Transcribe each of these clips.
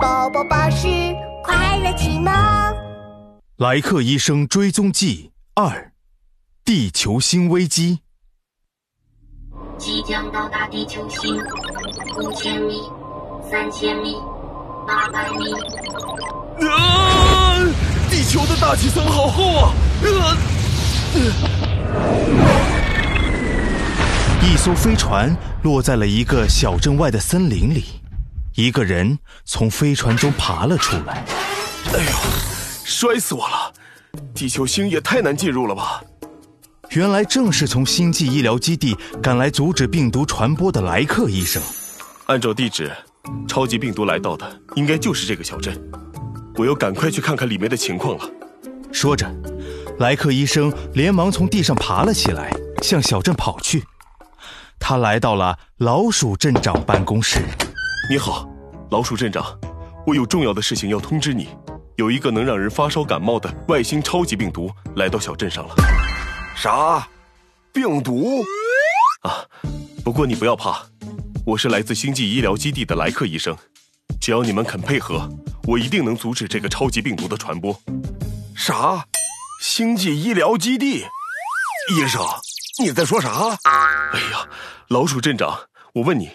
宝宝巴士快乐启蒙。莱克医生追踪记二：地球星危机。即将到达地球星，五千米、三千米、八百米。啊！地球的大气层好厚啊！啊一艘飞船落在了一个小镇外的森林里，一个人从飞船中爬了出来。哎呦，摔死我了！地球星也太难进入了吧？原来正是从星际医疗基地赶来阻止病毒传播的莱克医生。按照地址，超级病毒来到的应该就是这个小镇。我要赶快去看看里面的情况了。说着，莱克医生连忙从地上爬了起来，向小镇跑去。他来到了老鼠镇长办公室。你好，老鼠镇长，我有重要的事情要通知你。有一个能让人发烧感冒的外星超级病毒来到小镇上了。啥？病毒？啊！不过你不要怕，我是来自星际医疗基地的莱克医生。只要你们肯配合，我一定能阻止这个超级病毒的传播。啥？星际医疗基地？医生，你在说啥？哎呀，老鼠镇长，我问你，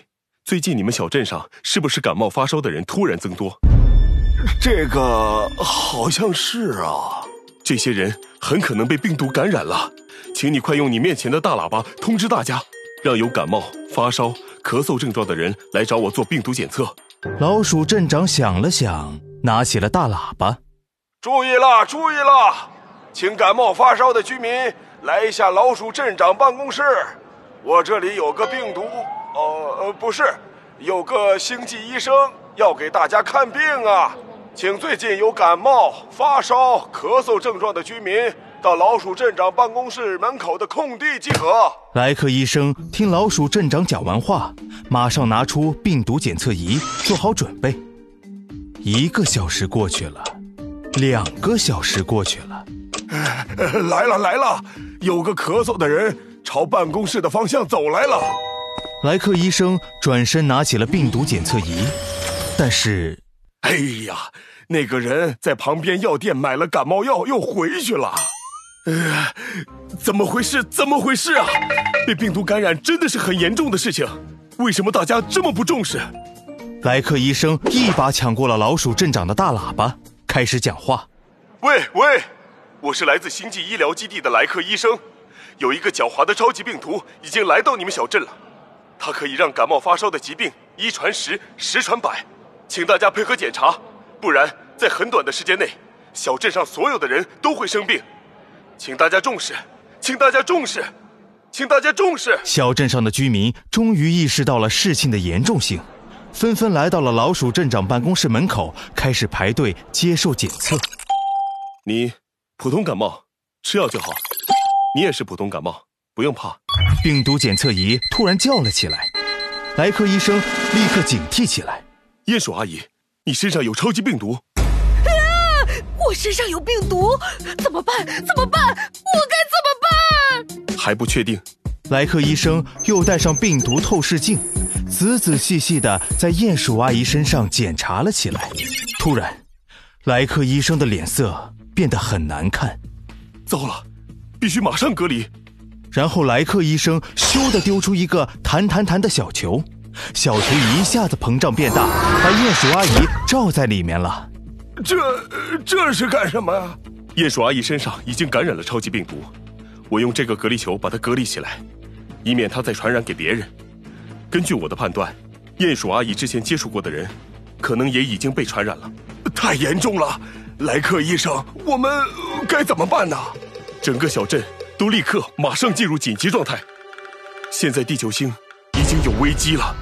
最近你们小镇上是不是感冒发烧的人突然增多？这个好像是啊。这些人很可能被病毒感染了，请你快用你面前的大喇叭通知大家，让有感冒、发烧、咳嗽症状的人来找我做病毒检测。老鼠镇长想了想，拿起了大喇叭：“注意啦，注意啦，请感冒发烧的居民来一下老鼠镇长办公室。我这里有个病毒，呃呃，不是，有个星际医生要给大家看病啊。请最近有感冒、发烧、咳嗽症状的居民到老鼠镇长办公室门口的空地集合。”莱克医生听老鼠镇长讲完话，马上拿出病毒检测仪，做好准备。一个小时过去了，两个小时过去了，来了来了，有个咳嗽的人朝办公室的方向走来了。莱克医生转身拿起了病毒检测仪，但是，哎呀，那个人在旁边药店买了感冒药，又回去了。呃，怎么回事？怎么回事啊？被病毒感染真的是很严重的事情，为什么大家这么不重视？莱克医生一把抢过了老鼠镇长的大喇叭，开始讲话：“喂喂，我是来自星际医疗基地的莱克医生，有一个狡猾的超级病毒已经来到你们小镇了，它可以让感冒发烧的疾病一传十，十传百，请大家配合检查，不然在很短的时间内，小镇上所有的人都会生病。”请大家重视，请大家重视，请大家重视！小镇上的居民终于意识到了事情的严重性，纷纷来到了老鼠镇长办公室门口，开始排队接受检测。你普通感冒，吃药就好。你也是普通感冒，不用怕。病毒检测仪突然叫了起来，莱克医生立刻警惕起来。鼹鼠阿姨，你身上有超级病毒。我身上有病毒，怎么办？怎么办？我该怎么办？还不确定。莱克医生又戴上病毒透视镜，仔仔细细的在鼹鼠阿姨身上检查了起来。突然，莱克医生的脸色变得很难看。糟了，必须马上隔离。然后莱克医生咻的丢出一个弹弹弹的小球，小球一下子膨胀变大，把鼹鼠阿姨罩在里面了。这这是干什么呀？鼹鼠阿姨身上已经感染了超级病毒，我用这个隔离球把它隔离起来，以免它再传染给别人。根据我的判断，鼹鼠阿姨之前接触过的人，可能也已经被传染了。太严重了，莱克医生，我们该怎么办呢？整个小镇都立刻马上进入紧急状态。现在地球星已经有危机了。